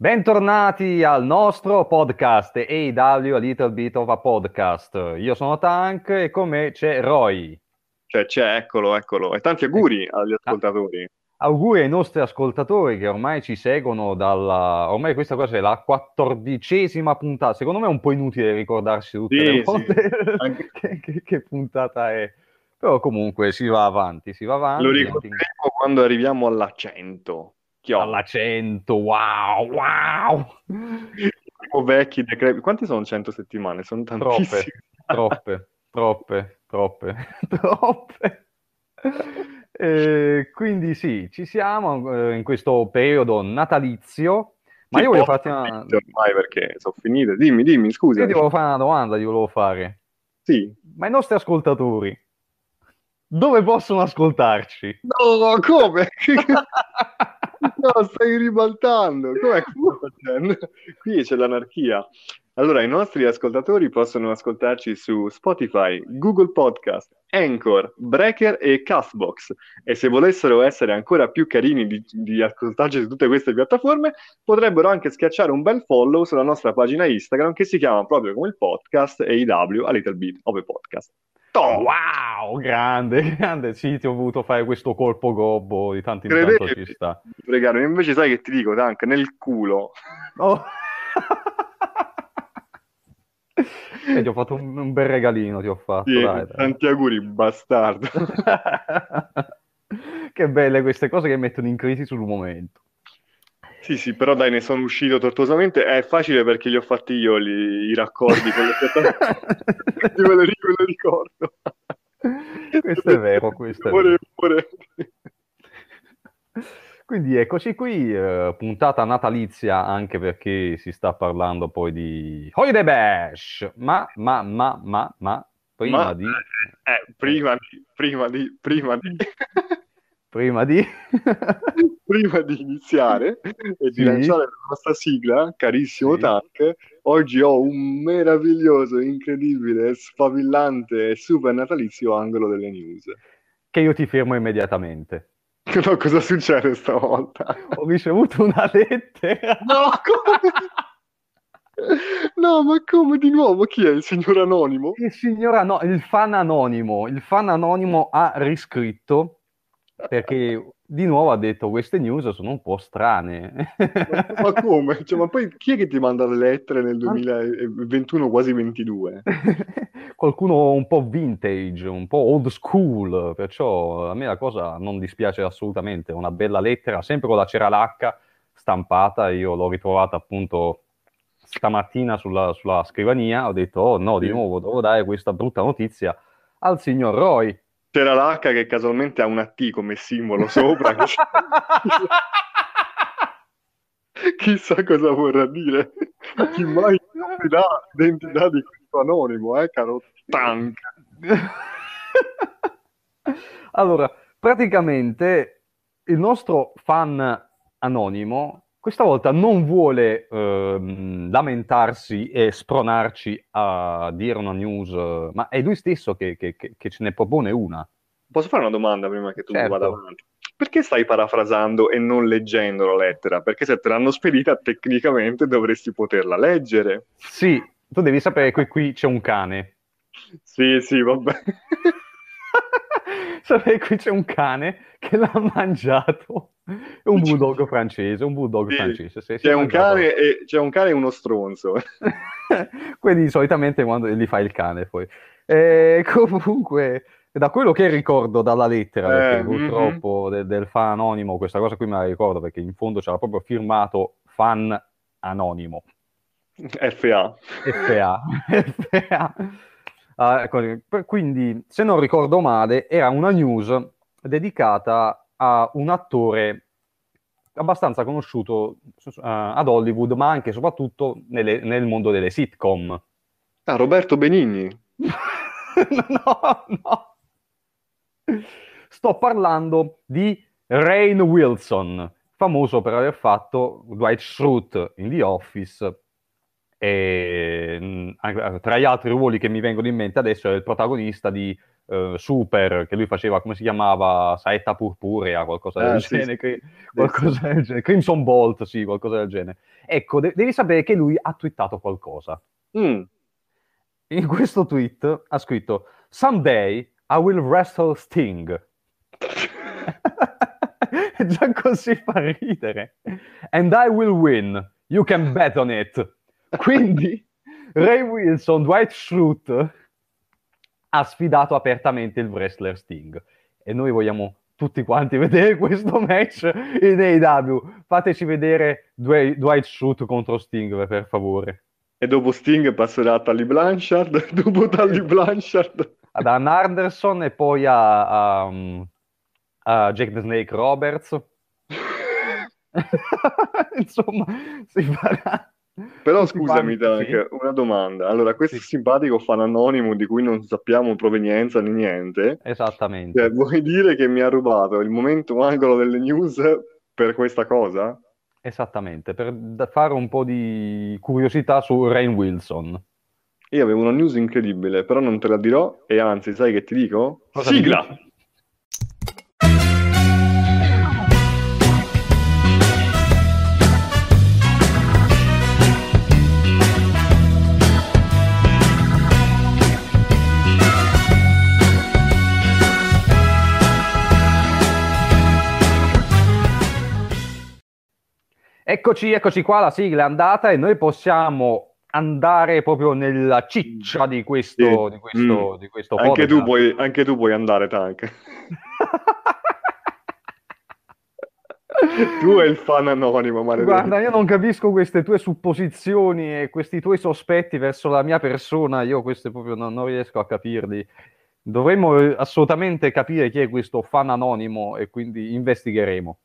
Bentornati al nostro podcast AW A Little Bit of a Podcast. Io sono Tank e con me c'è Roy. Cioè, c'è, eccolo, eccolo. E tanti auguri agli ascoltatori. Auguri ai nostri ascoltatori che ormai ci seguono dalla... Ormai questa cosa è la quattordicesima puntata. Secondo me è un po' inutile ricordarsi tutte Sì, le sì. volte Anche- che, che- che puntata è. Però comunque si va avanti, si va avanti. Lo ricorderemo quando arriviamo all'accento. Chiodo. All'accento, wow, wow! Siamo vecchi, decrepi. Quanti sono 100 settimane? Sono tantissime. Troppe, troppe, troppe, troppe. Eh, quindi sì, ci siamo eh, in questo periodo natalizio, ma Sì, io voglio farti una... Ormai perché sono finite. Dimmi, dimmi, scusa. Io ti volevo fare una domanda, ti volevo fare. Sì. Ma i nostri ascoltatori, dove possono ascoltarci? No, come? No, stai ribaltando. Com'è che? Qui c'è l'anarchia. Allora, i nostri ascoltatori possono ascoltarci su Spotify, Google Podcast, Anchor, Breaker e Castbox. E se volessero essere ancora più carini di, di ascoltarci su tutte queste piattaforme, potrebbero anche schiacciare un bel follow sulla nostra pagina Instagram che si chiama proprio come il podcast AEW A Little Bit of a Podcast. Toh! Wow, grande, grande. Sì, ti ho voluto fare questo colpo gobbo, di tanto in Credete tanto ci sta. fregarono. Invece sai che ti dico, Tank, nel culo. Oh. E ti ho fatto un, un bel regalino, ti ho fatto, Sì, dai, dai. tanti auguri, bastardo. che belle queste cose che mettono in crisi sul momento. Sì, sì, però dai, ne sono uscito tortuosamente. È facile perché li ho fatti io li- i raccordi con le piattaforme. Quindi me lo ricordo. Questo è vero, questo è vero. Quindi eccoci qui, eh, puntata natalizia anche perché si sta parlando poi di Holiday Bash, ma, ma, ma, ma, ma, prima Ma- di, Eh, prima di, prima di, prima di, prima di, prima di iniziare e Sì. di lanciare la nostra sigla, carissimo Sì. Tank, oggi ho un meraviglioso, incredibile, sfavillante e super natalizio angolo delle news. che io ti fermo immediatamente. No, cosa succede stavolta? Ho ricevuto una lettera. No, come? No, ma come di nuovo? Chi è il signor Anonimo? Il signor Ano- il fan anonimo, il fan anonimo ha riscritto perché di nuovo ha detto queste news sono un po' strane. Ma, ma come? Cioè, ma poi chi è che ti manda le lettere nel 2021, quasi 22? Qualcuno un po' vintage, un po' old school, perciò a me la cosa non dispiace assolutamente. Una bella lettera, sempre con la cera lacca stampata. Io l'ho ritrovata appunto stamattina sulla, sulla scrivania. Ho detto, oh no, di nuovo devo dare questa brutta notizia al signor Roy. C'era l'H che casualmente ha una T come simbolo sopra. Chissà cosa vorrà dire. Chi mai scoprirà l'identità di questo anonimo, eh, caro Tank? allora, praticamente il nostro fan anonimo questa volta non vuole ehm, lamentarsi e spronarci a dire una news, eh, ma è lui stesso che, che- che- che ce ne propone una. Posso fare una domanda prima che tu Certo. vada avanti? Perché stai parafrasando e non leggendo la lettera? Perché se te l'hanno spedita, tecnicamente dovresti poterla leggere. Sì, tu devi sapere che qui c'è un cane. Sì, sì, vabbè. Sapere che qui c'è un cane che l'ha mangiato. Un bulldog francese, un bulldog Sì, francese. sì, C'è un, cane e, c'è un cane e uno stronzo. Quelli solitamente quando gli fa il cane poi. Eh, comunque, da quello che ricordo dalla lettera, perché Eh, purtroppo del, del fan anonimo, questa cosa qui me la ricordo perché in fondo c'era proprio firmato fan anonimo. FA. FA. FA. Ah, ecco, quindi, se non ricordo male, era una news dedicata a un attore abbastanza conosciuto eh, ad Hollywood, ma anche e soprattutto nelle- nel mondo delle sitcom. Ah, Roberto Benigni. no, no. Sto parlando di Rain Wilson, famoso per aver fatto Dwight Schrute in The Office E, tra gli altri ruoli che mi vengono in mente adesso è il protagonista di uh, Super, che lui faceva, come si chiamava, Saetta Purpurea, qualcosa del, ah, genere, sì, qualcosa sì. del genere, Crimson Bolt, sì, qualcosa del genere. Ecco, de- devi sapere che lui ha twittato qualcosa. Mm. In questo tweet ha scritto Someday I will wrestle Sting. Già così fa ridere. And I will win. You can bet on it. Quindi Ray Wilson, Dwight Schrute ha sfidato apertamente il wrestler Sting e noi vogliamo tutti quanti vedere questo match in AEW. Fateci vedere Dwight Schrute contro Sting, per favore. E dopo Sting passerà a Tally Blanchard, dopo Tally Blanchard... Ad Ann Anderson e poi a, a, a Jake the Snake Roberts. Insomma, si farà però scusami, Tank, sì. una domanda. Allora, questo sì. simpatico fan anonimo di cui non sappiamo provenienza né niente. Esattamente. Cioè, vuoi dire che mi ha rubato il momento angolo delle news per questa cosa? Esattamente, per fare un po' di curiosità su Rain Wilson. Io avevo una news incredibile, però non te la dirò e anzi, sai che ti dico? Cosa Sigla! Eccoci, eccoci qua, la sigla è andata e noi possiamo andare proprio nella ciccia di questo, sì. di questo, mm. di questo anche tu, puoi, anche tu puoi andare, Tank. tu e il fan anonimo, maledetto. Guarda, io non capisco queste tue supposizioni e questi tuoi sospetti verso la mia persona, io queste proprio non, non riesco a capirli. Dovremmo assolutamente capire chi è questo fan anonimo e quindi investigheremo.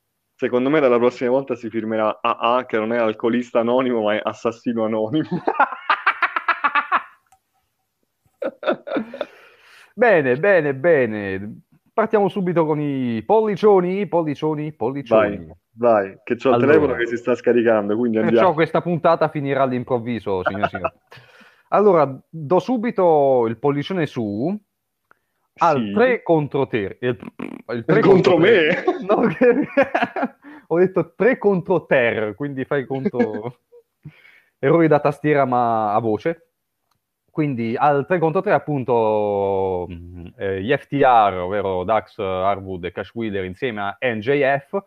Secondo me dalla prossima volta si firmerà AA, che non è alcolista anonimo, ma è assassino anonimo. bene, bene, bene. Partiamo subito con i pollicioni, pollicioni, pollicioni. Vai, vai, che c'ho il allora, telefono che si sta scaricando, quindi andiamo. Perciò questa puntata finirà all'improvviso, signor signori. allora, do subito il pollicione su al sì. 3 contro te. Il, il 3 contro, contro me? No, che... Ho detto 3 contro ter, quindi fai conto errori da tastiera ma a voce. Quindi al 3 contro 3 appunto eh, gli FTR, ovvero Dax, Harwood e Cash Wheeler insieme a NJF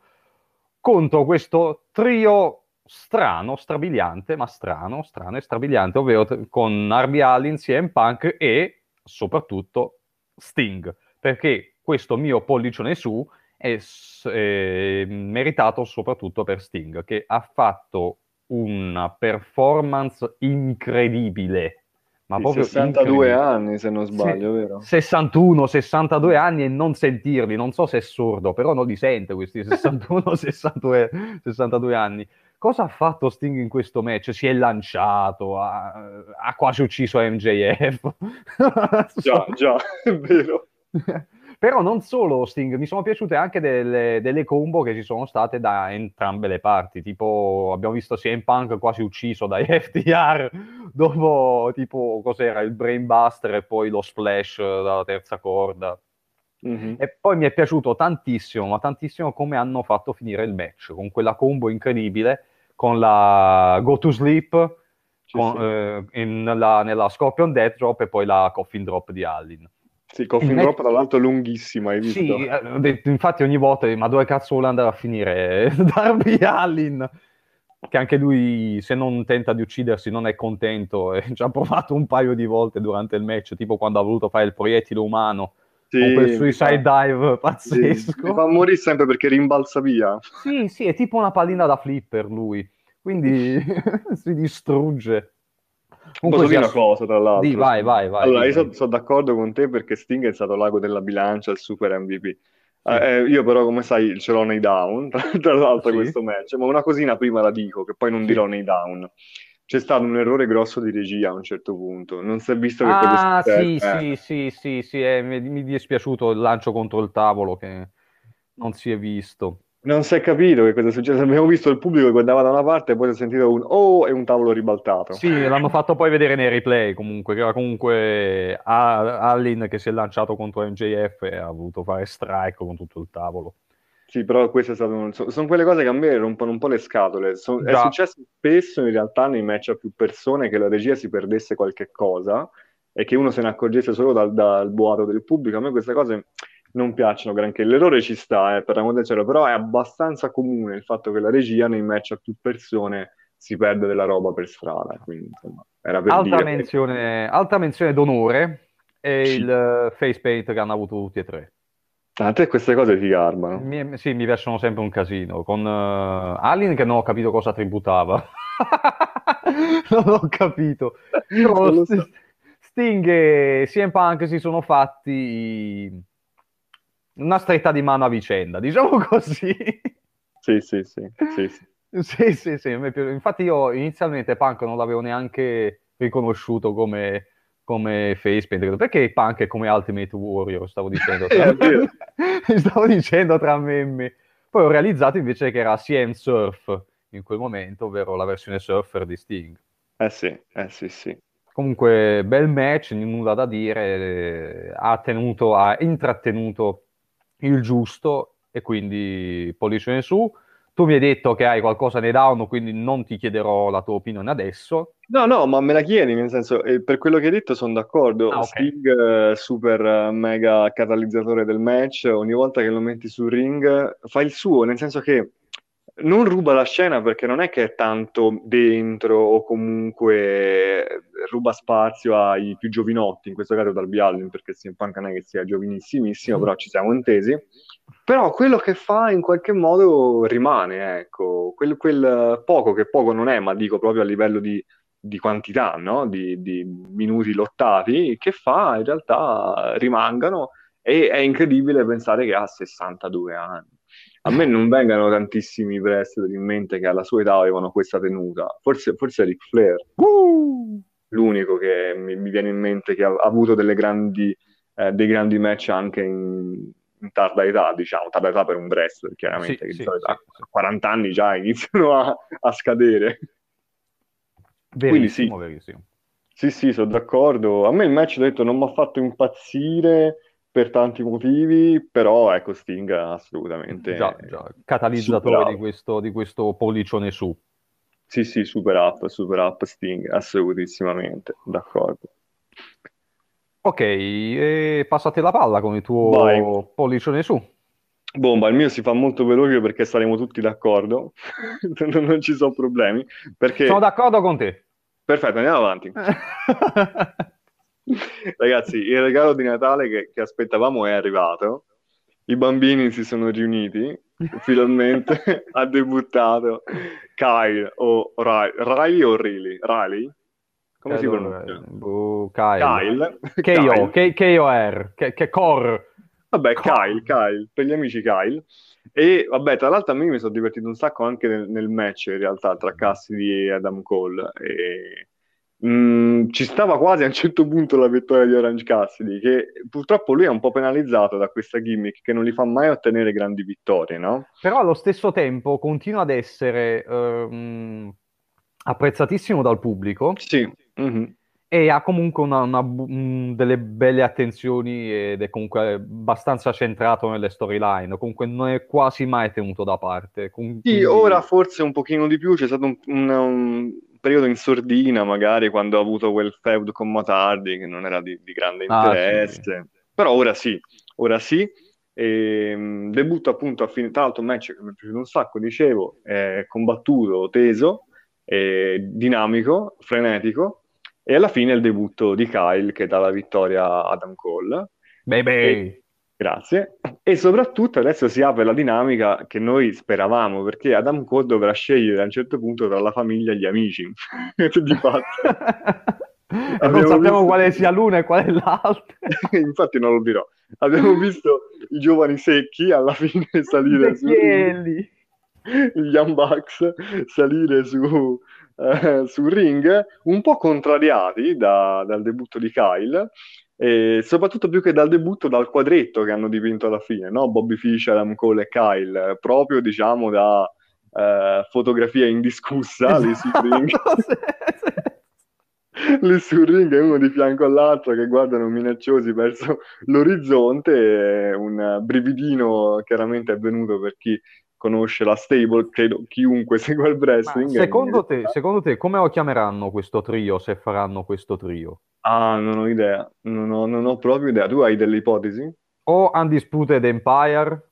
contro questo trio strano, strabiliante, ma strano, strano e strabiliante, ovvero con Arby Allin, CM Punk e soprattutto Sting, perché questo mio pollicione su è, è meritato soprattutto per Sting, che ha fatto una performance incredibile. Ma proprio 62 anni se non sbaglio, Se, vero? 61, 62 anni e non sentirli, non so se è sordo, però non li sente questi 61, 62, 62 anni. Cosa ha fatto Sting in questo match? Si è lanciato, ha, ha quasi ucciso MJF. già, già, è vero. Però non solo Sting, mi sono piaciute anche delle, delle, combo che ci sono state da entrambe le parti. Tipo, abbiamo visto CM Punk quasi ucciso dai FTR dopo, tipo, cos'era, il Brainbuster e poi lo splash dalla terza corda. Mm-hmm. E poi mi è piaciuto tantissimo, ma tantissimo come hanno fatto finire il match, con quella combo incredibile, con la Go to Sleep, sì, con, sì. Eh, in, nella, nella Scorpion Death Drop e poi la Coffin Drop di Allin. Sì, Coffin Drop tra l'altro lunghissima, hai visto? Sì, eh, detto, infatti ogni volta, ma dove cazzo vuole andare a finire Darby Allin? Che anche lui, se non tenta di uccidersi, non è contento e ci ha provato un paio di volte durante il match, tipo quando ha voluto fare il proiettile umano sì, con quel suicide dive pazzesco. Sì, fa morire sempre perché rimbalza via. Sì, sì, è tipo una pallina da flipper lui, quindi si distrugge. Comunque Posso dire una cosa, tra l'altro? Sì, vai, vai, vai. Allora, io sono so d'accordo con te perché Sting è stato l'ago della bilancia, il super MVP. Sì. Eh, io però, come sai, ce l'ho nei down, tra, l'altro, sì. questo match. Ma una cosina prima la dico, che poi non dirò nei down. C'è stato un errore grosso di regia a un certo punto. Non si è visto che Ah, sì, eh. sì, sì, sì, sì, eh, mi, mi è dispiaciuto il lancio contro il tavolo che non si è visto. Non si è capito che cosa è successo. Abbiamo visto il pubblico che guardava da una parte e poi si è sentito un oh e un tavolo ribaltato. Sì, l'hanno fatto poi vedere nei replay comunque, che era comunque Allin che si è lanciato contro MJF e ha voluto fare strike con tutto il tavolo. Sì, però queste sono, sono quelle cose che a me rompono un po' le scatole. Sono, è successo spesso in realtà nei match a più persone che la regia si perdesse qualche cosa e che uno se ne accorgesse solo dal, dal boato del pubblico. A me queste cose non piacciono granché. L'errore ci sta, eh, per amore del cielo, però è abbastanza comune il fatto che la regia nei match a più persone si perde della roba per strada. Quindi, insomma, era per alta, menzione, alta menzione d'onore e sì. il face paint che hanno avuto tutti e tre. A te queste cose ti garbano? Mi, sì, mi piacciono sempre un casino. Con uh, Alien che non ho capito cosa tributava. non ho capito. Però so. Sting e CM Punk si sono fatti una stretta di mano a vicenda, diciamo così. Sì, sì, sì. sì, sì. sì, sì, sì Infatti io inizialmente Punk non l'avevo neanche riconosciuto come, come facepaint, perché Punk è come Ultimate Warrior, stavo dicendo. Tra... stavo dicendo tra meme. Poi ho realizzato invece che era CM Surf in quel momento, ovvero la versione surfer di Sting. Eh sì, eh sì, sì. Comunque, bel match, nulla da dire, ha tenuto, ha intrattenuto il giusto e quindi pollicione su. Tu mi hai detto che hai qualcosa nei down, quindi non ti chiederò la tua opinione adesso. No, no, ma me la chiedi, nel senso, eh, per quello che hai detto sono d'accordo. Ah, okay. Sting, eh, super eh, mega catalizzatore del match, ogni volta che lo metti sul ring fa il suo, nel senso che non ruba la scena perché non è che è tanto dentro o comunque ruba spazio ai più giovinotti, in questo caso dal Allin, perché CM Punk non è che sia giovanissimissimo, però ci siamo intesi. Però quello che fa in qualche modo rimane, ecco, quel, quel poco che poco non è, ma dico proprio a livello di, di quantità, no? di, di minuti lottati, che fa in realtà rimangano e è incredibile pensare che ha 62 anni a me non vengano tantissimi wrestler in mente che alla sua età avevano questa tenuta. Forse, forse Ric Flair, uh! l'unico che mi, mi, viene in mente che ha, ha avuto grandi, eh, dei grandi match anche in, in, tarda età, diciamo, tarda età per un wrestler, chiaramente, sì, che sì, sì, a 40 anni già iniziano a, a scadere. Verissimo, Quindi sì. verissimo. Sì, sì, sono d'accordo. A me il match, ho detto, non mi ha fatto impazzire per tanti motivi, però ecco Sting assolutamente già, già. catalizzatore di questo, di questo pollicione su. Sì, sì, super up, super up Sting, assolutissimamente, d'accordo. Ok, e passate la palla con il tuo Vai. pollicione su. Bomba, il mio si fa molto veloce perché saremo tutti d'accordo, non ci sono problemi. Perché... Sono d'accordo con te. Perfetto, andiamo avanti. Ragazzi, il regalo di Natale che, che, aspettavamo è arrivato. I bambini si sono riuniti. Finalmente ha debuttato Kyle o Riley, Riley o Riley? Riley? Come si pronuncia? Uh, Kyle. Kyle. K-O, K-O-R, che Core. Vabbè, Kyle, Kyle, per gli amici Kyle. E vabbè, tra l'altro a me mi sono divertito un sacco anche nel, nel match in realtà tra Cassidy e Adam Cole. E Mm, ci stava quasi a un certo punto la vittoria di Orange Cassidy, che purtroppo lui è un po' penalizzato da questa gimmick che non gli fa mai ottenere grandi vittorie, no? Però allo stesso tempo continua ad essere um, apprezzatissimo dal pubblico. Sì. Mm-hmm. E ha comunque una, una, um, delle belle attenzioni ed è comunque abbastanza centrato nelle storyline. Comunque non è quasi mai tenuto da parte. Quindi... Sì, ora forse un pochino di più. C'è stato un, un, un periodo in sordina, magari quando ha avuto quel feud con Matardi, che non era di, di grande interesse. Ah, sì. Però ora sì, ora sì. E, um, debutto appunto a fine, tra l'altro un match che mi è piaciuto un sacco, dicevo, è combattuto, teso, è dinamico, frenetico, e alla fine il debutto di Kyle che dà la vittoria a Adam Cole. Baby! E, Grazie. E soprattutto adesso si apre la dinamica che noi speravamo, perché Adam Cole dovrà scegliere a un certo punto tra la famiglia e gli amici. di fatto. non sappiamo visto... quale sia l'una e quale l'altra. Infatti non lo dirò. Abbiamo visto i giovani secchi alla fine salire su... Gli Bucks salire su, eh, sul ring, un po' contrariati da, dal debutto di Kyle, E soprattutto più che dal debutto, dal quadretto che hanno dipinto alla fine, no? Bobby Fish, Adam Cole e Kyle, proprio diciamo da eh, fotografia indiscussa lì ring. lì sul ring e uno di fianco all'altro che guardano minacciosi verso l'orizzonte, un brividino chiaramente è venuto per chi conosce la stable, credo chiunque segua il wrestling. Secondo te, secondo te, come lo chiameranno questo trio se faranno questo trio? Ah, non ho idea, non ho, non ho proprio idea. Tu hai delle ipotesi? O Undisputed Empire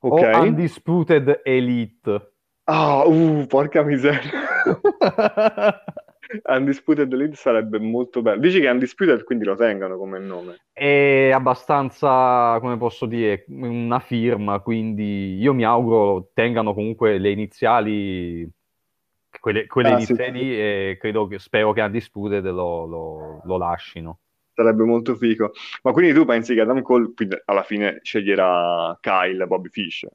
okay. o Undisputed Elite. Ah, uh, porca miseria. Undisputed Elite sarebbe molto bello. Dici che Undisputed quindi lo tengano come nome? È abbastanza, come posso dire, una firma, quindi io mi auguro tengano comunque le iniziali quelle, quelle ah, iniziali sì, e credo che, spero che Undisputed lo, lo, lo lasciino. Sarebbe molto figo. Ma quindi tu pensi che Adam Cole alla fine sceglierà Kyle, Bobby Fish?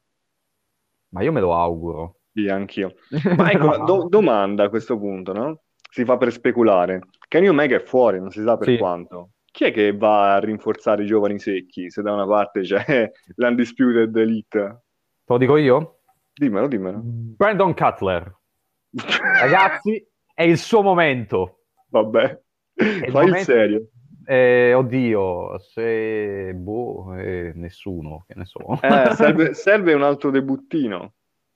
Ma io me lo auguro. Sì, anch'io. Ma ecco, do- domanda a questo punto, no? Si fa per speculare. Kenny Omega è fuori, non si sa per sì. quanto. Chi è che va a rinforzare i giovani secchi? Se da una parte c'è l'Undisputed Elite. Te lo dico io? Dimmelo, dimmelo. Brandon Cutler. Ragazzi, è il suo momento. Vabbè, fai momento... il serio. Eh, oddio, se boh, eh, nessuno, che ne so. Eh, serve, serve, un altro debuttino.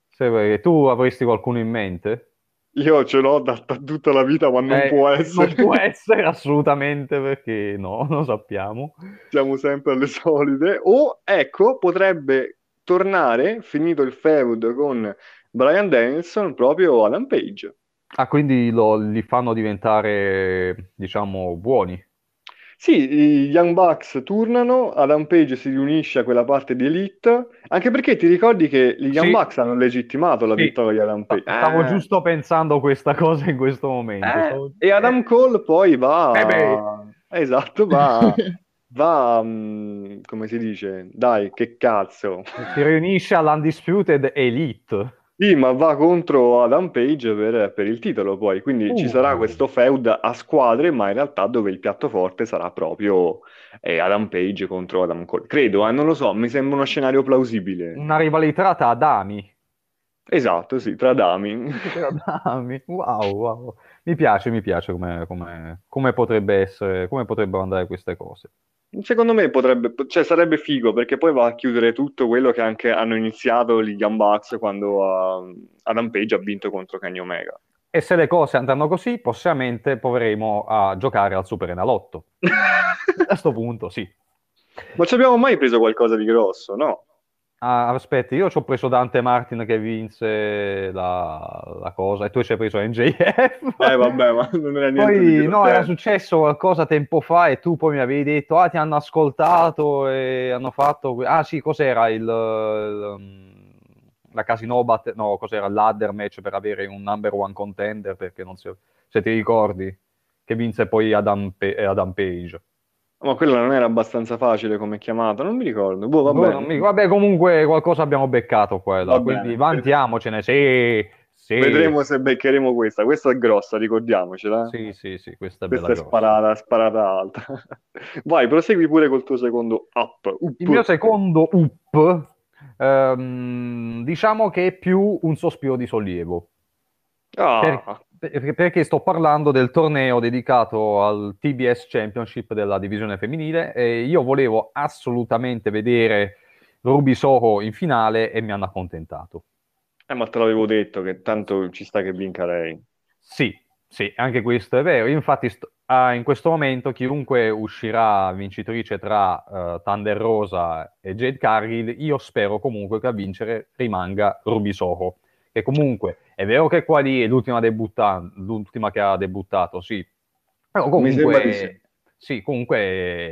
Serve... Tu avresti qualcuno in mente? Io ce l'ho da, da tutta la vita, ma non eh, può essere. Non può essere assolutamente perché no, lo sappiamo. Siamo sempre alle solite. O ecco, potrebbe tornare, finito il feud con Brian Danielson, proprio Adam Page. Ah, quindi lo, li fanno diventare, diciamo, buoni. Sì, i Young Bucks tornano, Adam Page si riunisce a quella parte di Elite, anche perché ti ricordi che gli Young sì. Bucks hanno legittimato la sì. vittoria di Adam Page. Stavo eh. giusto pensando questa cosa in questo momento. Eh. Stavo... E Adam Cole poi va... Eh esatto, va... va, um, come si dice, dai, che cazzo. Si riunisce all'Undisputed Elite. Sì, ma va contro Adam Page per, per il titolo poi, quindi uh. ci sarà questo feud a squadre, ma in realtà dove il piatto forte sarà proprio eh, Adam Page contro Adam Cole. Credo, eh, non lo so, mi sembra uno scenario plausibile. Una rivalità tra Adami. Esatto, sì, tra Adami. tra Adami, wow, wow. Mi piace, mi piace come, come, come potrebbe essere, come potrebbero andare queste cose. Secondo me potrebbe, cioè sarebbe figo perché poi va a chiudere tutto quello che anche hanno iniziato gli Young Bucks quando uh, Adam Page ha vinto contro Kenny Omega. E se le cose andranno così, possibilmente proveremo a giocare al Super Enalotto. a questo punto, sì. Ma ci abbiamo mai preso qualcosa di grosso, no? Ah, aspetti, io ci ho preso Dante Martin che vinse la, la cosa e tu ci hai preso NJF. Eh vabbè, ma non era niente Poi, no, era successo qualcosa tempo fa e tu poi mi avevi detto, ah, ti hanno ascoltato e hanno fatto... Ah sì, cos'era il... il mm, la Casino Bat... No, cos'era ladder match per avere un number one contender, perché non si... Se ti ricordi, che vinse poi Adam, Pe- Adam Page. Ma quella non era abbastanza facile come chiamata, non mi ricordo. Boh, vabbè. Boh, mi... vabbè, comunque qualcosa abbiamo beccato quella, quindi vantiamocene, sì, sì. Vedremo se beccheremo questa. Questa è grossa, ricordiamocela. Sì, sì, sì, questa è questa bella è sparata, sparata alta. Vai, prosegui pure col tuo secondo up. up. Il mio secondo up, ehm, diciamo che è più un sospiro di sollievo. Ah. Per perché sto parlando del torneo dedicato al TBS Championship della divisione femminile e io volevo assolutamente vedere Ruby Soho in finale e mi hanno accontentato. Eh, ma te l'avevo detto che tanto ci sta che vinca lei. Sì, sì, anche questo è vero. Infatti, st- ah, in questo momento, chiunque uscirà vincitrice tra uh, Thunder Rosa e Jade Cargill, io spero comunque che a vincere rimanga Ruby Soho che comunque è vero che qua lì è l'ultima, debutta- l'ultima che ha debuttato, sì, però comunque, sì. sì, comunque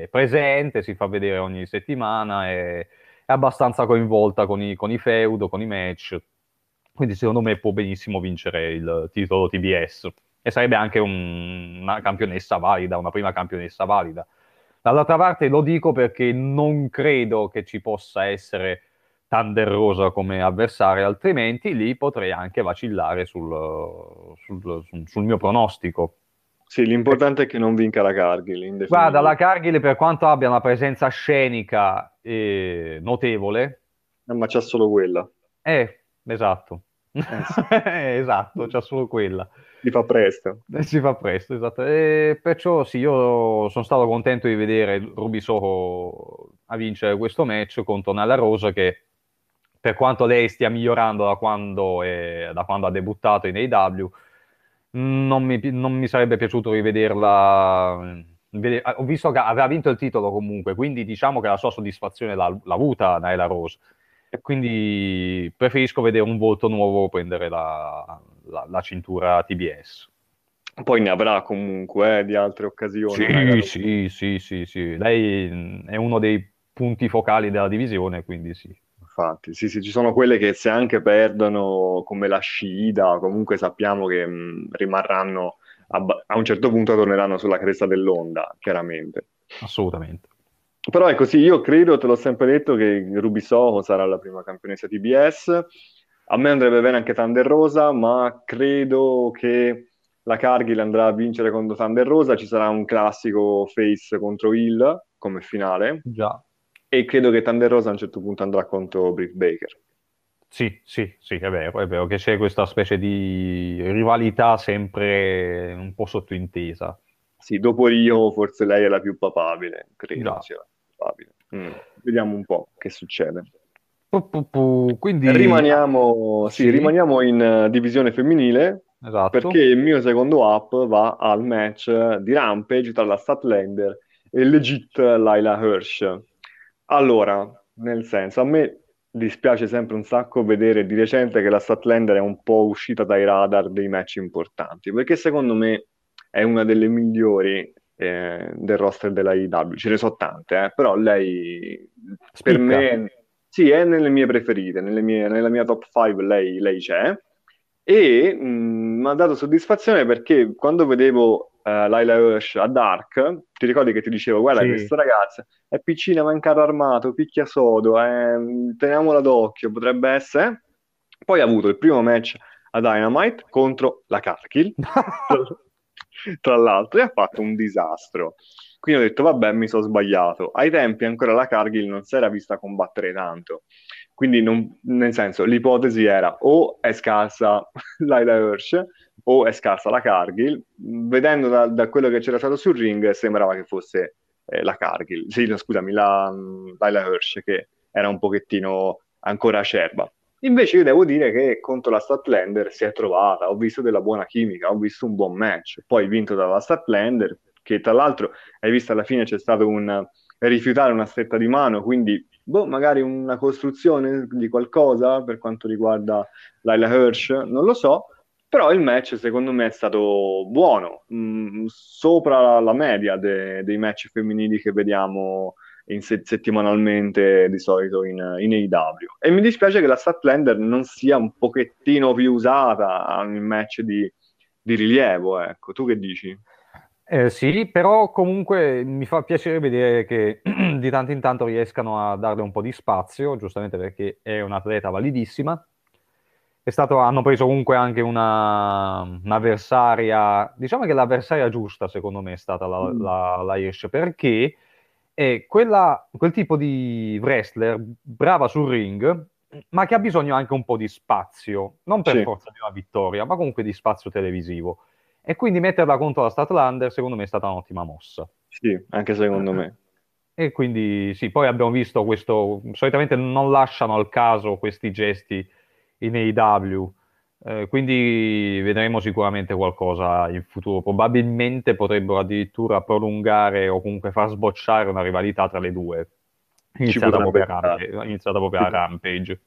è presente, si fa vedere ogni settimana, è, è abbastanza coinvolta con i, con i feud, con i match, quindi secondo me può benissimo vincere il titolo TBS e sarebbe anche un, una campionessa valida, una prima campionessa valida. Dall'altra parte lo dico perché non credo che ci possa essere Thunder Rosa come avversario, altrimenti lì potrei anche vacillare sul, sul, sul, mio pronostico. Sì, l'importante è che non vinca la Cargill. Guarda, la Cargill per quanto abbia una presenza scenica eh, notevole... Eh, ma c'ha solo quella. Eh, esatto. Eh, sì. esatto, c'ha solo quella. Si fa presto. Eh, si fa presto, esatto. E perciò sì, io sono stato contento di vedere Ruby Soho a vincere questo match contro Nella Rosa che per quanto lei stia migliorando da quando, è, da quando ha debuttato in AW, non mi, non mi sarebbe piaciuto rivederla. ho visto che aveva vinto il titolo comunque, quindi diciamo che la sua soddisfazione l'ha, l'ha avuta Naila Rose. Quindi preferisco vedere un volto nuovo prendere la, la, la cintura TBS. Poi ne avrà comunque eh, di altre occasioni. Sì, sì, sì, sì, sì, Lei è uno dei punti focali della divisione, quindi sì infatti. Sì, sì, ci sono quelle che se anche perdono, come la Scida, comunque sappiamo che mh, rimarranno, a, a, un certo punto torneranno sulla cresta dell'onda, chiaramente. Assolutamente. Però ecco, sì, io credo, te l'ho sempre detto, che Ruby Soho sarà la prima campionessa TBS. A me andrebbe bene anche Thunder Rosa, ma credo che la Cargill andrà a vincere contro Thunder Rosa. Ci sarà un classico face contro Hill come finale. Già. E credo che Thunder Rosa a un certo punto andrà contro Britt Baker. Sì, sì, sì, è vero, è vero che c'è questa specie di rivalità sempre un po' sottointesa. Sì, dopo Rio forse lei è la più papabile, credo no. sia papabile. Mm. Vediamo un po' che succede. Quindi... Rimaniamo, sì, sì. rimaniamo in uh, divisione femminile esatto. perché il mio secondo up va al match di Rampage tra la Statlander e Legit Laila Hirsch. Allora, nel senso, a me dispiace sempre un sacco vedere di recente che la Statlander è un po' uscita dai radar dei match importanti, perché secondo me è una delle migliori eh, del roster della IW. Ce ne so tante, eh, però lei Spicca. per me sì, è nelle mie preferite, nelle mie, nella mia top 5 lei, lei c'è e mi ha dato soddisfazione perché quando vedevo uh, Laila Hirsch a Dark, ti ricordi che ti dicevo, guarda, sì. questa ragazza è piccina, ma in carro armato, picchia sodo, eh, teniamola d'occhio, potrebbe essere. Poi ha avuto il primo match a Dynamite contro la Karkill, tra l'altro, e ha fatto un disastro. Quindi ho detto, vabbè, mi sono sbagliato. Ai tempi ancora la Cargill non si era vista combattere tanto. Quindi, non, nel senso, l'ipotesi era o è scarsa Laila Hirsch o è scarsa la Cargill. Vedendo da, da, quello che c'era stato sul ring, sembrava che fosse eh, la Cargill, sì, no, scusami, la Laila Hirsch, che era un pochettino ancora acerba. Invece io devo dire che contro la Statlander si è trovata, ho visto della buona chimica, ho visto un buon match, poi vinto dalla Statlander, che tra l'altro hai visto alla fine c'è stato un rifiutare una stretta di mano, quindi boh, magari una costruzione di qualcosa per quanto riguarda Laila Hirsch, non lo so, però il match secondo me è stato buono, mh, mm, sopra la media de- dei match femminili che vediamo se- settimanalmente di solito in, in AEW. E mi dispiace che la Statlander non sia un pochettino più usata in match di, di rilievo, ecco. Tu che dici? Eh, sì, però comunque mi fa piacere vedere che di tanto in tanto riescano a darle un po' di spazio, giustamente perché è un'atleta validissima stato, hanno preso comunque anche una, un'avversaria, diciamo che l'avversaria giusta secondo me è stata la, mm. la, la Hirsch, perché è quella, quel tipo di wrestler brava sul ring, ma che ha bisogno anche un po' di spazio, non per sì. forza di una vittoria, ma comunque di spazio televisivo. E quindi metterla contro la Statlander secondo me è stata un'ottima mossa. Sì, anche secondo me. E quindi sì, poi abbiamo visto questo, solitamente non lasciano al caso questi gesti in AEW. Eh, quindi vedremo sicuramente qualcosa in futuro. Probabilmente potrebbero addirittura prolungare o comunque far sbocciare una rivalità tra le due, iniziata, proprio a, iniziata proprio a Rampage.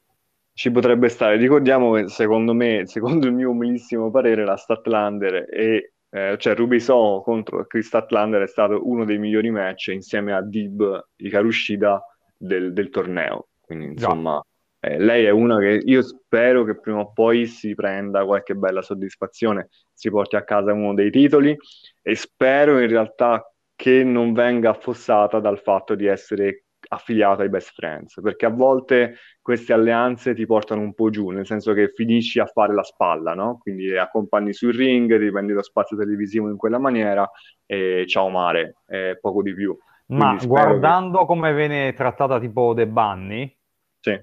Ci potrebbe stare. Ricordiamo che secondo me, secondo il mio umilissimo parere, la Statlander e eh, cioè Ruby So contro Chris Statlander è stato uno dei migliori match insieme a Dib Ikarushida del, del torneo. Quindi insomma, eh, lei è una che io spero che prima o poi si prenda qualche bella soddisfazione, si porti a casa uno dei titoli e spero in realtà che non venga affossata dal fatto di essere affiliato ai best friends, perché a volte queste alleanze ti portano un po' giù, nel senso che finisci a fare la spalla, no? Quindi accompagni sul ring, ti prendi lo spazio televisivo in quella maniera e ciao mare, è poco di più. Ma guardando che... come viene trattata tipo The Bunny, sì.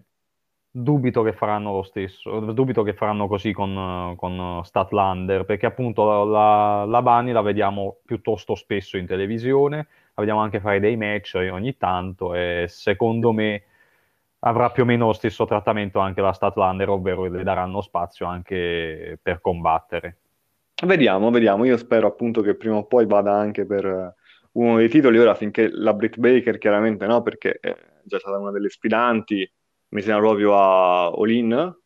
Dubito che faranno lo stesso, dubito che faranno così con, con Statlander, perché appunto la, la, la Bunny la vediamo piuttosto spesso in televisione, la vediamo anche fare dei match ogni tanto e secondo me avrà più o meno lo stesso trattamento anche la Statlander, ovvero le daranno spazio anche per combattere. Vediamo, vediamo. Io spero appunto che prima o poi vada anche per uno dei titoli. Ora, finché la Britt Baker, chiaramente no, perché è già stata una delle sfidanti, mi sembra proprio a All-In.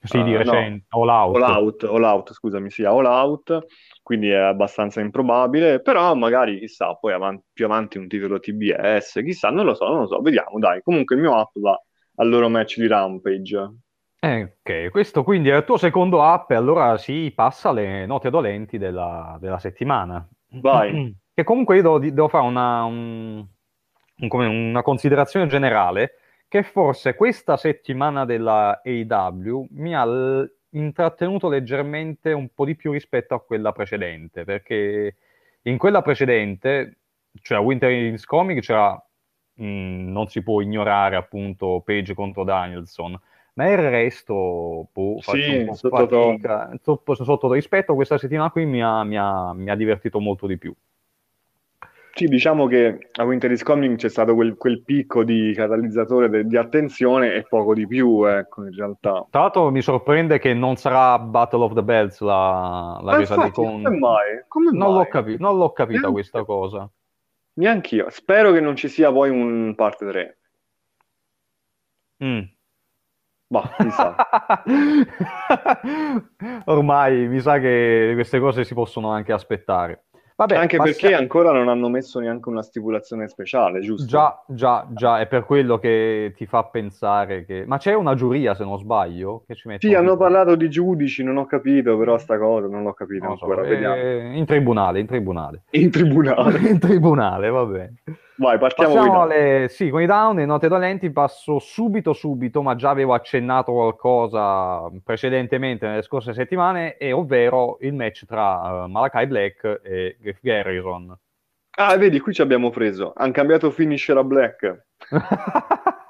Sì, uh, di recente, no, All Out. All Out, All Out, scusami, sì, All Out quindi è abbastanza improbabile, però magari chissà, poi avanti, più avanti un titolo TBS, chissà, non lo so, non lo so, vediamo, dai. Comunque il mio app va al loro match di Rampage. Eh, ok, questo quindi è il tuo secondo app e allora si passa alle note dolenti della, della settimana. Vai. Che comunque io devo, devo fare una, un, un, una considerazione generale che forse questa settimana della AW mi ha intrattenuto leggermente un po' di più rispetto a quella precedente, perché in quella precedente, cioè Winter is Coming, c'era, mh, non si può ignorare appunto Page contro Danielson, ma il resto, boh, sì, sotto, sotto, sotto rispetto questa settimana qui mi ha, mi, ha, mi ha divertito molto di più. Sì, diciamo che a Winter is Coming c'è stato quel, quel picco di catalizzatore de, di attenzione e poco di più, ecco, in realtà. Tra l'altro mi sorprende che non sarà Battle of the Bells la, la resa di con... Come mai? Come non, mai? L'ho capi- non l'ho capita Neanche... questa cosa. Neanch'io. Spero che non ci sia poi un parte 3. Mm. Ma, mi. Ormai mi sa che queste cose si possono anche aspettare. Vabbè, Anche perché sia... ancora non hanno messo neanche una stipulazione speciale, giusto? Già, già, già, è per quello che ti fa pensare che... Ma c'è una giuria, se non sbaglio, che ci mette... Sì, hanno parlato di giudici, non ho capito però sta cosa, non l'ho capito non ancora, so, eh, In tribunale, in tribunale. In tribunale. in tribunale, va bene. Vai, partiamo Passiamo alle... Sì, con i down e note dolenti passo subito subito, ma già avevo accennato qualcosa precedentemente nelle scorse settimane, e ovvero il match tra uh, Malakai Black e Griff Garrison. Ah, vedi, qui ci abbiamo preso. Hanno cambiato finisher a Black.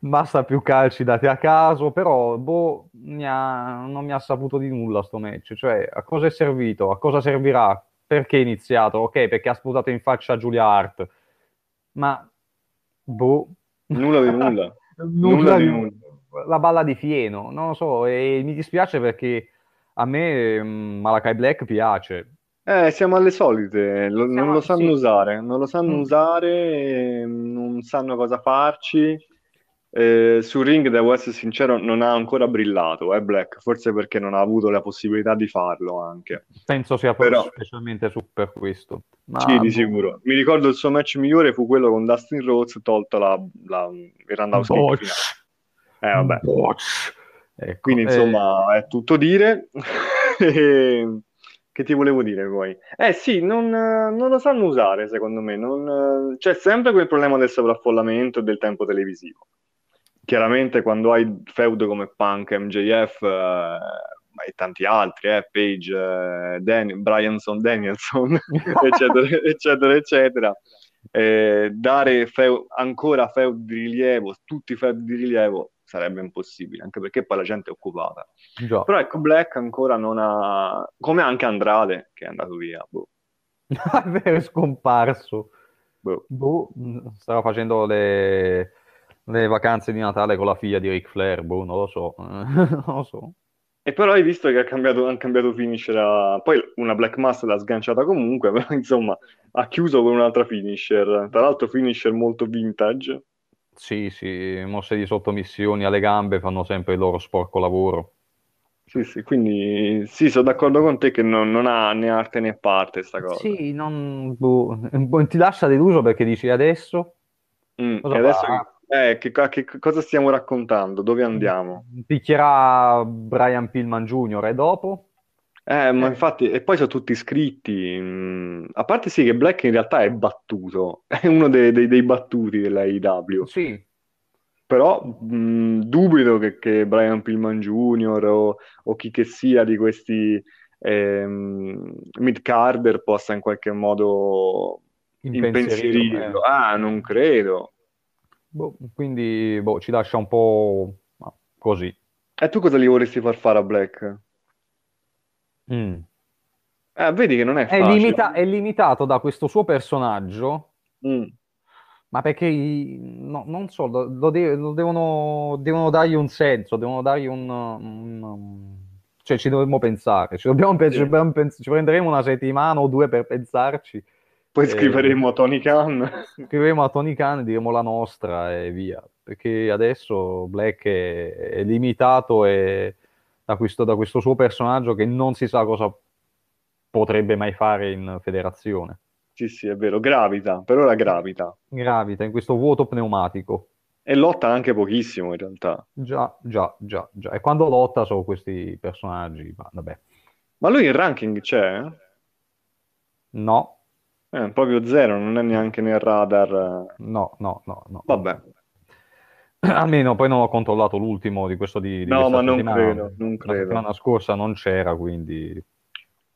Basta più calci dati a caso, però boh, mi ha... non mi ha saputo di nulla sto match. Cioè, a cosa è servito? A cosa servirà? Perché è iniziato? Ok, perché ha sputato in faccia a Giulia Hart ma boh. Nulla di nulla. nulla, nulla di nulla. La balla di fieno, non lo so, e mi dispiace perché a me um, Malakai Black piace. Eh, siamo alle solite, lo, siamo, non lo sanno sì. usare, non lo sanno mm. usare, non sanno cosa farci. Eh, sul ring, devo essere sincero, non ha ancora brillato, eh, Black, forse perché non ha avuto la possibilità di farlo anche. Penso sia Però... specialmente su per questo. Ma... Sì, di sicuro. Mi ricordo il suo match migliore fu quello con Dustin Rhodes, tolto la, la, il roundhouse Eh, vabbè. Ecco, Quindi, insomma, eh... è tutto dire. che ti volevo dire poi? Eh sì, non, non, lo sanno usare, secondo me. Non, c'è sempre quel problema del sovraffollamento e del tempo televisivo chiaramente quando hai feud come Punk, MJF eh, e tanti altri, eh, Page, eh, Dan- Brianson, Danielson, eccetera, eccetera, eccetera, eh, dare feud, ancora feud di rilievo, tutti i feud di rilievo, sarebbe impossibile, anche perché poi la gente è occupata. Già. Però ecco, Black ancora non ha... come anche Andrade, che è andato via. Boh. è scomparso. Boh. Boh, stava facendo le le vacanze di Natale con la figlia di Ric Flair, boh, non lo so, non lo so. E però hai visto che ha cambiato, ha cambiato finisher, a... poi una Black Mass l'ha sganciata comunque, però insomma ha chiuso con un'altra finisher, tra l'altro finisher molto vintage. Sì, sì, mosse di sottomissioni alle gambe fanno sempre il loro sporco lavoro. Sì, sì, quindi sì, sono d'accordo con te che non, non ha né arte né parte sta cosa. Sì, non, boh, ti lascia deluso perché dici adesso? Mm, adesso eh, che, che, cosa stiamo raccontando? Dove andiamo? Picchierà Brian Pillman Jr. e dopo? Eh, ma infatti, e poi sono tutti iscritti. mm, A parte sì che Black in realtà è battuto, è uno dei, dei- dei battuti della AEW. Sì, Però mh, dubito che, che Brian Pillman Jr. o, o chi che sia di questi ehm, mid-carder possa in qualche modo impensierirlo. eh. Ah, non credo. Boh, quindi boh, ci lascia un po' ma, così. E tu cosa gli vorresti far fare a Black? Mm. Eh, vedi che non è È, facile. limita- è limitato da questo suo personaggio, Mm. ma perché no, non so, lo, de- lo devono, devono dargli un senso, devono dargli un, un- cioè ci dovremmo pensare, ci, dobbiamo pe- ci Sì. dobbiamo pens- ci prenderemo una settimana o due per pensarci, Poi Eh. scriveremo a Tony Khan. scriveremo a Tony Khan, diremo la nostra e via, perché adesso Black è, è limitato e da questo, da questo suo personaggio che non si sa cosa potrebbe mai fare in federazione. Sì, sì, è vero, gravita, per ora gravita. Gravita in questo vuoto pneumatico. E lotta anche pochissimo in realtà. Già, già, già, già. E quando lotta sono questi personaggi, ma vabbè. Ma lui in ranking c'è? No, Eh, proprio zero, non è neanche nel radar. no, no, no, no. Vabbè, Almeno poi non ho controllato l'ultimo di questo di, di no, ma non credo, non La credo, settimana scorsa non c'era, quindi...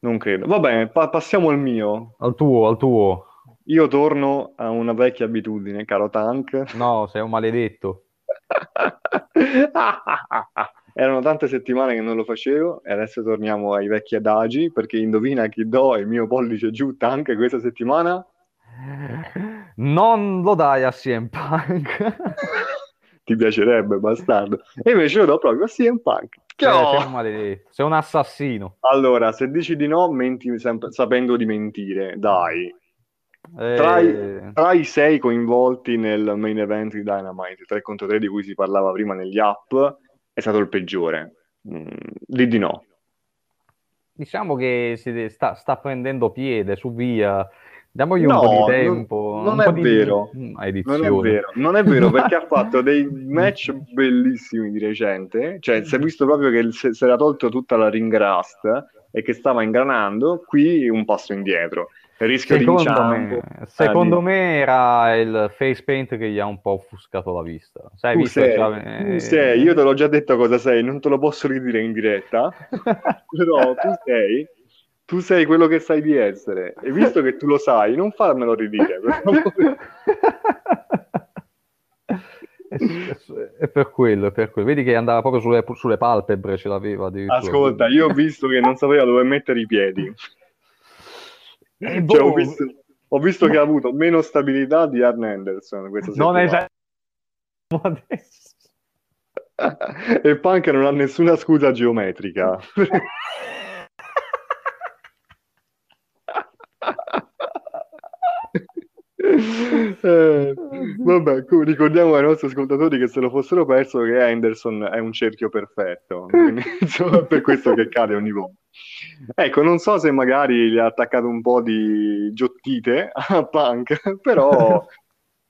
non credo. Va bene, pa- passiamo al mio. Al tuo, al tuo. Io torno a una vecchia abitudine, caro Tank. No, sei un maledetto. Erano tante settimane che non lo facevo e adesso torniamo ai vecchi adagi perché indovina chi do il mio pollice giù Tank questa settimana? Non lo dai a CM Punk. Ti piacerebbe, bastardo. E invece lo do proprio a CM Punk. Che Eh, un maledetto, sei un assassino. Allora, se dici di no, menti sempre- sapendo di mentire, dai. Eh, Tra i, tra i sei coinvolti nel main event di Dynamite, 3 contro 3 di cui si parlava prima negli app, è stato il peggiore. Mm, di di no. Diciamo che si sta, sta prendendo piede su via. Diamogli un No, po' di non- tempo. non un è po' di vero. mm, Non è edizione. vero, non è vero perché ha fatto dei match bellissimi di recente, cioè si è visto proprio che si si era tolto tutta la ring rust e che stava ingranando, qui un passo indietro. Rischio di Secondo inciampo. me, secondo di- me era il face paint che gli ha un po' offuscato la vista. Sai, Tu visto sei, eh, sei, io te l'ho già detto cosa sei, non te lo posso ridire in diretta, però tu sei, tu sei quello che sai di essere e visto che tu lo sai, non farmelo ridire. È per quello, è per quello. Vedi che andava proprio sulle, sulle palpebre, ce l'aveva. Ascolta, io ho visto che non sapeva dove mettere i piedi. Eh, Cioè, ho, boh, visto, ho visto che ha avuto meno stabilità di Arn Anderson questa non adesso. E Punk non ha nessuna scusa geometrica. Eh, vabbè, co- ricordiamo ai nostri ascoltatori che se lo fossero perso che Anderson è un cerchio perfetto, quindi insomma, per questo che cade ogni volta. Ecco, non so se magari gli ha attaccato un po' di giottite a Punk, però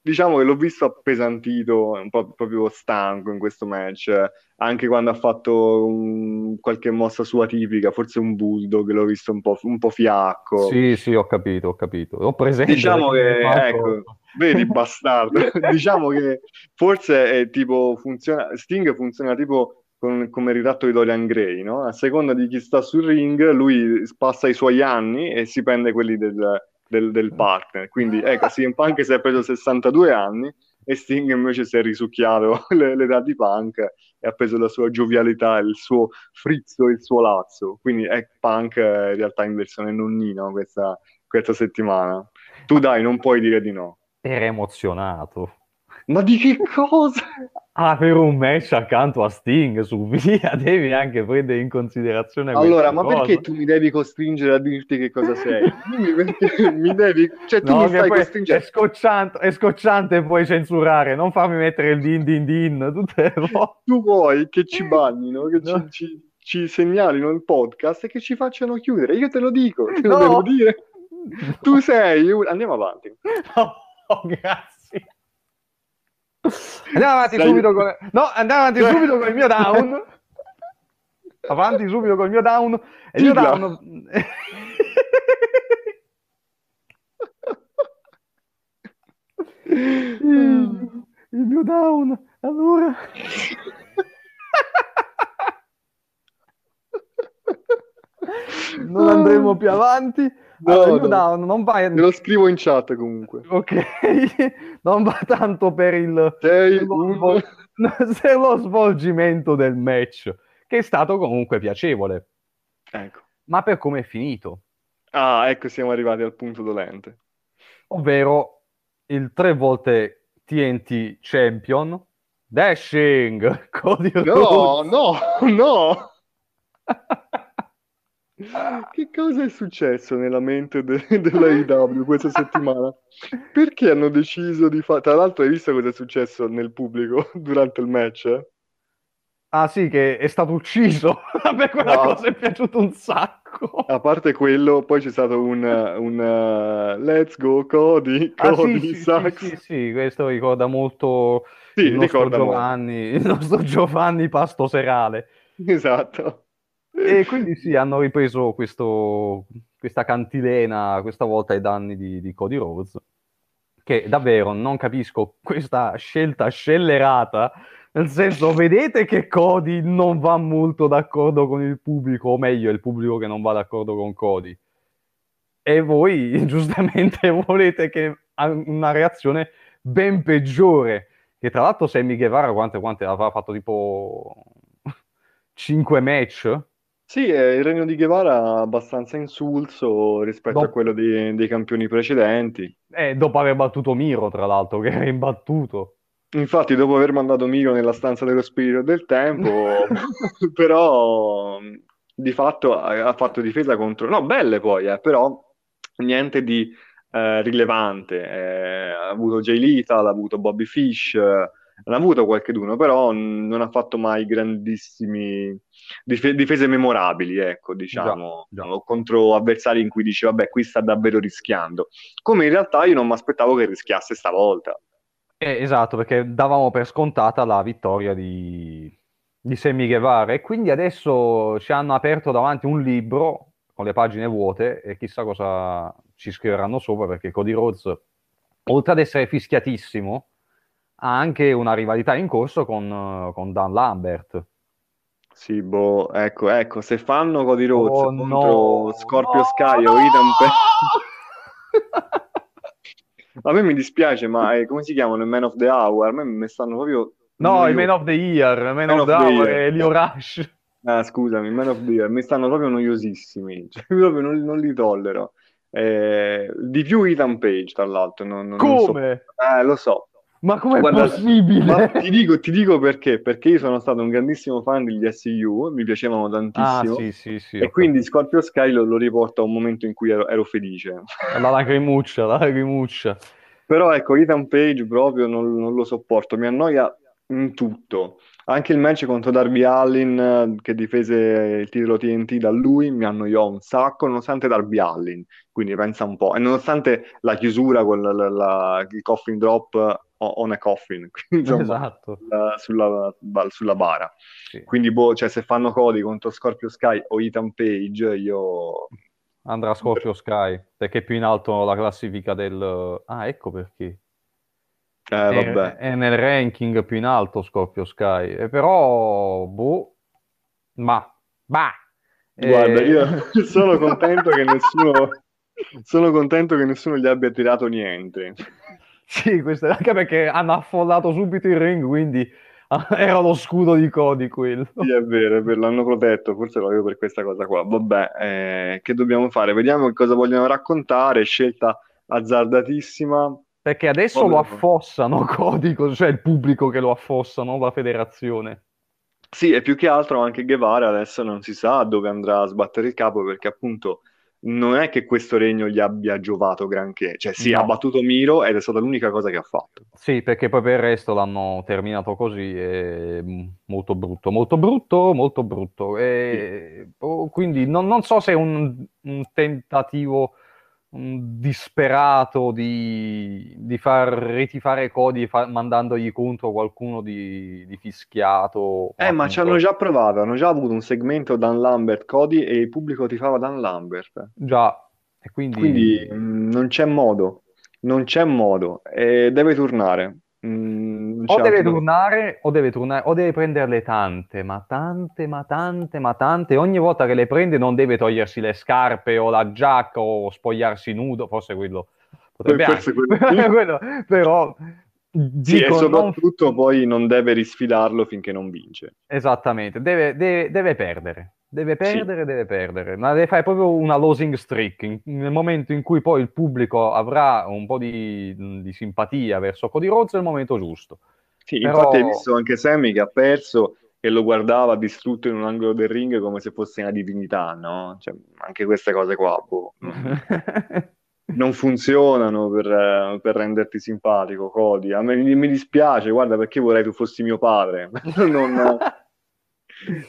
diciamo che l'ho visto appesantito, un po' proprio stanco in questo match, anche quando ha fatto un- qualche mossa sua tipica, forse un bulldog, l'ho visto un po', un po' fiacco. Sì, sì, ho capito, ho capito. Ho presente. Diciamo che, ecco, vedi, bastardo, diciamo che forse è tipo, funziona, Sting funziona tipo con- come ritratto di Dorian Gray, no? A seconda di chi sta sul ring, lui passa i suoi anni e si prende quelli del, del- del partner. Quindi, ecco, CM Punk si è preso 62 anni e Sting invece si è risucchiato le- l'età di Punk e ha preso la sua giovialità, il suo frizzo, il suo lazzo. Quindi è Punk eh, in realtà in versione nonnino questa, questa settimana. Tu dai, non puoi dire di no. Era emozionato. Ma di che cosa? Ah, per un match accanto a Sting su via, devi anche prendere in considerazione Allora, ma cosa. perché tu mi devi costringere a dirti che cosa sei? Mi devi... Cioè, tu No, mi stai poi è costringendo... scocciante, è scocciante poi censurare, non farmi mettere il din din din tutte le volte. Tu vuoi che ci bannino, che ci, No. ci- ci segnalino il podcast e che ci facciano chiudere. Io te lo dico, te lo No. devo dire. Tu sei... un- Andiamo avanti. Oh, grazie. Andiamo avanti Sei- subito con... No, andiamo avanti subito con il mio down. avanti subito col mio down. E il mio down... il, il mio down. Allora... non andremo più avanti. No, Allora, mio no. down non va, Te lo scrivo in chat comunque. ok, non va tanto per il, 6, per lo 1. svol- per lo svolgimento del match, che è stato comunque piacevole, Ecco. ma per come è finito, Ah, ecco, siamo arrivati al punto dolente. ovvero il tre volte TNT champion, Dashing Cody No, Rhodes. no, no! Che cosa è successo nella mente de- della IW questa settimana? Perché hanno deciso di fare... Tra l'altro hai visto cosa è successo nel pubblico durante il match? eh? Ah sì, che è stato ucciso, a me quella No. cosa è piaciuta un sacco. A parte quello, poi c'è stato un, un uh, Let's go Cody, Ah, Cody sì, sì, sì, sucks. sì, sì, questo ricorda molto Sì, il nostro ricorda molto. Giovanni, il nostro Giovanni Pasto Serale. Esatto. E quindi sì, hanno ripreso questo, questa cantilena, questa volta ai danni di, di Cody Rhodes, che davvero non capisco questa scelta scellerata, nel senso, vedete che Cody non va molto d'accordo con il pubblico, o meglio, il pubblico che non va d'accordo con Cody. E voi giustamente volete che una reazione ben peggiore, che tra l'altro Sammy Guevara quante, quante aveva fatto tipo 5 match? Sì, eh, il regno di Guevara abbastanza insulso rispetto a Dopo- quello dei, dei campioni precedenti. Eh, dopo aver battuto Miro, tra l'altro, che era imbattuto. Infatti, dopo aver mandato Miro nella stanza dello spirito del tempo, però di fatto ha, ha fatto difesa contro... No, belle poi, eh, però niente di eh, rilevante. Eh, ha avuto Jay Lethal, ha avuto Bobby Fish, eh, ha avuto qualcheduno, però mh, non ha fatto mai grandissimi dife- difese memorabili, ecco, diciamo, Già, già. contro avversari in cui dici, vabbè, qui sta davvero rischiando. Come in realtà io non mi aspettavo che rischiasse stavolta. Eh, esatto, perché davamo per scontata la vittoria di, di Sammy Guevara e quindi adesso ci hanno aperto davanti un libro con le pagine vuote e chissà cosa ci scriveranno sopra perché Cody Rhodes, oltre ad essere fischiatissimo, ha anche una rivalità in corso con, eh, con Dan Lambert. Sì, boh, ecco, ecco, se fanno Cody Rhodes Oh, contro no, Scorpio no, Sky no! o Ethan Page, a me mi dispiace, ma eh, come si chiamano? Il Man of the Hour? A me mi stanno proprio... No, noiosi. Man of the Year, Man, Man of of the Hour Year. è Leo Rush. Ah, scusami, Man of the Year, mi stanno proprio noiosissimi, cioè, proprio non, non li tollero. Eh, di più Ethan Page, tra l'altro, non, non- non so. Come? Eh, lo so. Ma com'è Guarda, possibile? Ma ti dico, ti dico perché, perché io sono stato un grandissimo fan degli SU, mi piacevano Ah, tantissimo, sì, sì, sì. e quindi Scorpio Sky lo, lo riporto a un momento in cui ero, ero felice. capito. La lacrimuccia, la lacrimuccia. Però ecco, Ethan Page proprio non, non lo sopporto, mi annoia in tutto. Anche il match contro Darby Allin, eh, che difese il titolo TNT da lui, mi annoiò un sacco, nonostante Darby Allin, quindi pensa un po', e nonostante la chiusura con la- la- la- il coffin drop on a coffin, insomma, Esatto. la- sulla, sulla bara. Sì. Quindi, boh, cioè, se fanno Cody contro Scorpio Sky o Ethan Page, io... Andrà Scorpio Sky, perché è più in alto la classifica del... Ah, ecco perché. Eh, È, vabbè. è nel ranking più in alto Scorpio Sky. E però, boh, ma, bah. Guarda, Eh, io sono contento che nessuno... Sono contento che nessuno gli abbia tirato niente. Sì, questo è anche perché hanno affollato subito il ring, quindi ah, era lo scudo di Cody quello. Sì, è vero, è vero, l'hanno protetto, forse proprio per questa cosa qua. Vabbè, eh, che dobbiamo fare? Vediamo cosa vogliono raccontare. Scelta azzardatissima. Perché adesso Vabbè, lo affossano Cody, cioè il pubblico che lo affossa, non la federazione. Sì, e più che altro anche Guevara adesso non si sa dove andrà a sbattere il capo perché appunto non è che questo regno gli abbia giovato granché. Cioè, sì, No. ha battuto Miro ed è stata l'unica cosa che ha fatto. Sì, perché poi per il resto l'hanno terminato così, e mm, molto brutto, molto brutto, molto brutto. E, oh, quindi non, non so se è un, un tentativo disperato di, di far ritifare Cody fa, mandandogli contro qualcuno di, di fischiato. Eh, ma ci hanno già provato, hanno già avuto un segmento Dan Lambert Cody e il pubblico tifava Dan Lambert. Già, e quindi... quindi mh, mm, non c'è modo, non c'è modo, e deve tornare. Mm, o deve tornare o deve tornare o deve prenderle tante, ma tante, ma tante, ma tante. Ogni volta che le prende non deve togliersi le scarpe o la giacca o spogliarsi nudo, forse quello potrebbe forse quello, quello, però sì, dico, e soprattutto non... poi non deve risfidarlo finché non vince. Esattamente, deve, deve, deve perdere. Deve perdere, sì. deve perdere, ma deve fare proprio una losing streak. In, nel momento in cui poi il pubblico avrà un po' di, di simpatia verso Cody Rhodes, è il momento giusto. Sì, Però... infatti hai visto anche Sammy che ha perso e lo guardava distrutto in un angolo del ring come se fosse una divinità, no? Cioè, anche queste cose qua, boh, non funzionano per, per, renderti simpatico, Cody. A me mi dispiace, guarda, perché vorrei tu fossi mio padre. non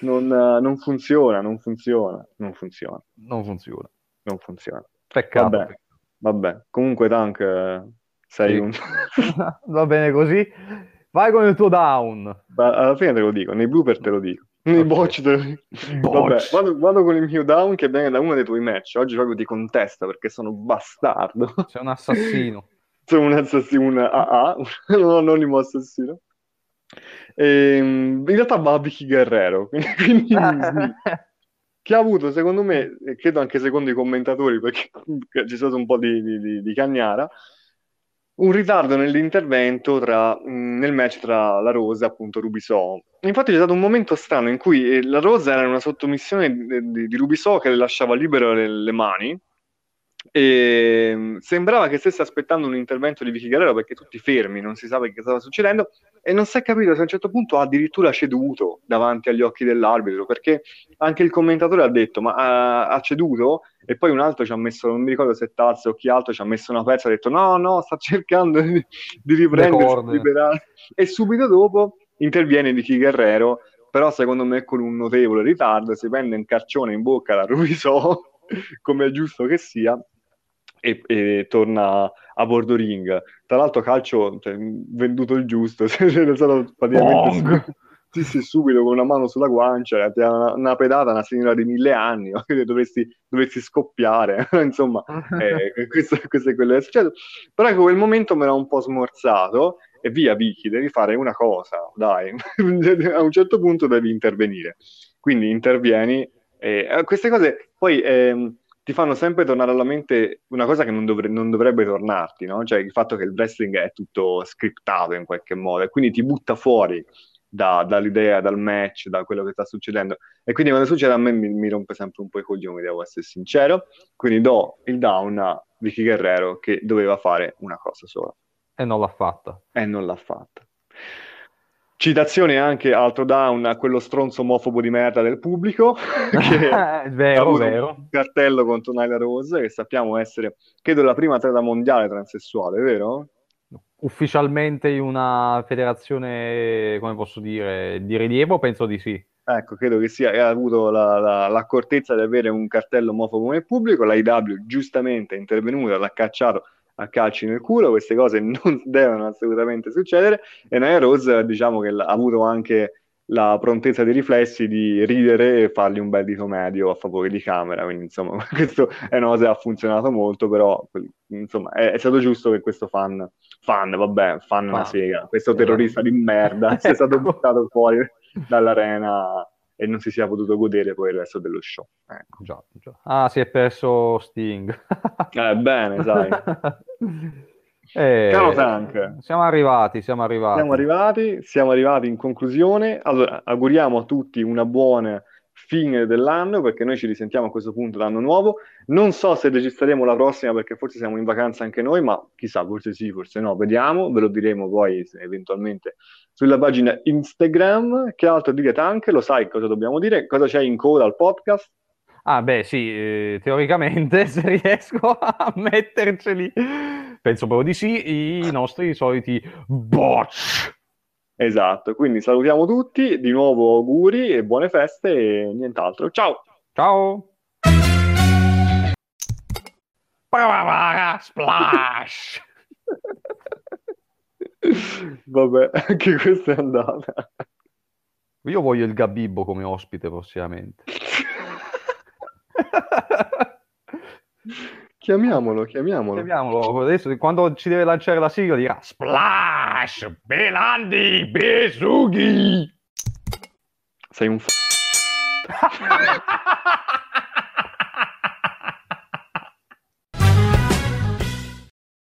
non, non, funziona, non funziona, non funziona. Non funziona. Non funziona. Peccato. Vabbè, vabbè. comunque Tank, sei sì. un... Va bene così. Vai con il tuo down. Ma alla fine te lo dico, nei blooper te lo dico. Nei botch te lo dico. Vabbè, vado, vado, con il mio down che viene da uno dei tuoi match. Oggi proprio ti contesta perché sono bastardo. Sei un assassino. sono un assassino, un AA, un anonimo assassino. E, ehm, in realtà va a Vicky Guerrero, quindi, che ha avuto, secondo me, e credo anche secondo i commentatori, perché c'è stato un po' di, di, di cagnara, un ritardo nell'intervento tra, nel match tra la Rosa e appunto Rubiso. Infatti c'è stato un momento strano in cui eh, la Rosa era in una sottomissione di, di Rubiso che le lasciava libere le, le mani e ehm, sembrava che stesse aspettando un intervento di Vicky Guerrero perché tutti fermi, non si sapeva che stava succedendo e non si è capito se a un certo punto ha addirittura ceduto davanti agli occhi dell'arbitro perché anche il commentatore ha detto ma ha, ha ceduto e poi un altro ci ha messo, non mi ricordo se Tazzo o chi altro ci ha messo una pezza e ha detto no no sta cercando di, di riprendersi liberare. e subito dopo interviene Vicky Guerrero però secondo me con un notevole ritardo si prende un carcione in bocca da Rubiso come è giusto che sia e, e, torna a bordo ring. Tra l'altro calcio cioè, venduto il giusto, è stato praticamente sì, sì, subito con una mano sulla guancia, una, una pedata, una signora di mille anni, dovresti, dovresti scoppiare, insomma, eh, questo, questo, è quello che è successo. Però ecco, quel momento mi era un po' smorzato e via Vicky, devi fare una cosa, dai, a un certo punto devi intervenire. Quindi intervieni, e, eh, queste cose poi... Eh, ti fanno sempre tornare alla mente una cosa che non, dovre- non dovrebbe tornarti, no? Cioè il fatto che il wrestling è tutto scriptato in qualche modo e quindi ti butta fuori da, dall'idea, dal match, da quello che sta succedendo. E quindi quando succede a me mi, mi rompe sempre un po' i coglioni, devo essere sincero. Quindi do il down a Vicky Guerrero che doveva fare una cosa sola. E non l'ha fatta. E non l'ha fatta. Citazione anche altro down a quello stronzo omofobo di merda del pubblico che vero, vero. un cartello contro Nyla Rose che sappiamo essere credo la prima atleta mondiale transessuale, vero? Ufficialmente in una federazione, come posso dire, di rilievo, penso di sì. Ecco, credo che sia, ha avuto la, la, l'accortezza di avere un cartello omofobo nel pubblico, la IW giustamente è intervenuta, l'ha cacciato a calci nel culo, queste cose non devono assolutamente succedere. E Nia Rose diciamo che ha avuto anche la prontezza dei riflessi di ridere e fargli un bel dito medio a favore di camera, quindi insomma questo è una cosa che ha funzionato molto, però insomma è, è stato giusto che questo fan, fan, vabbè, fan, fan. una sega, questo terrorista di merda sia stato buttato fuori dall'arena e non si sia potuto godere poi il resto dello show. Ecco. Già, già. Ah, si è perso Sting. eh, bene, sai. Eh, Caro Tank. Siamo arrivati, siamo arrivati. Siamo arrivati, siamo arrivati in conclusione. Allora, auguriamo a tutti una buona fine dell'anno, perché noi ci risentiamo a questo punto l'anno nuovo. Non so se registreremo la prossima, perché forse siamo in vacanza anche noi, ma chissà, forse sì, forse no, vediamo, ve lo diremo poi eventualmente sulla pagina Instagram. Che altro direte anche? Lo sai cosa dobbiamo dire? Cosa c'è in coda al podcast? Ah, beh, sì, eh, teoricamente, se riesco a metterceli, penso proprio di sì, i nostri soliti botch. Esatto, quindi salutiamo tutti, di nuovo auguri e buone feste e nient'altro. Ciao! Ciao! Splash! Vabbè, anche questa è andata. Io voglio il Gabibbo come ospite prossimamente. chiamiamolo, chiamiamolo. Chiamiamolo. Adesso, quando ci deve lanciare la sigla dirà Splash! Belandi! Besughi! Sei un f***o.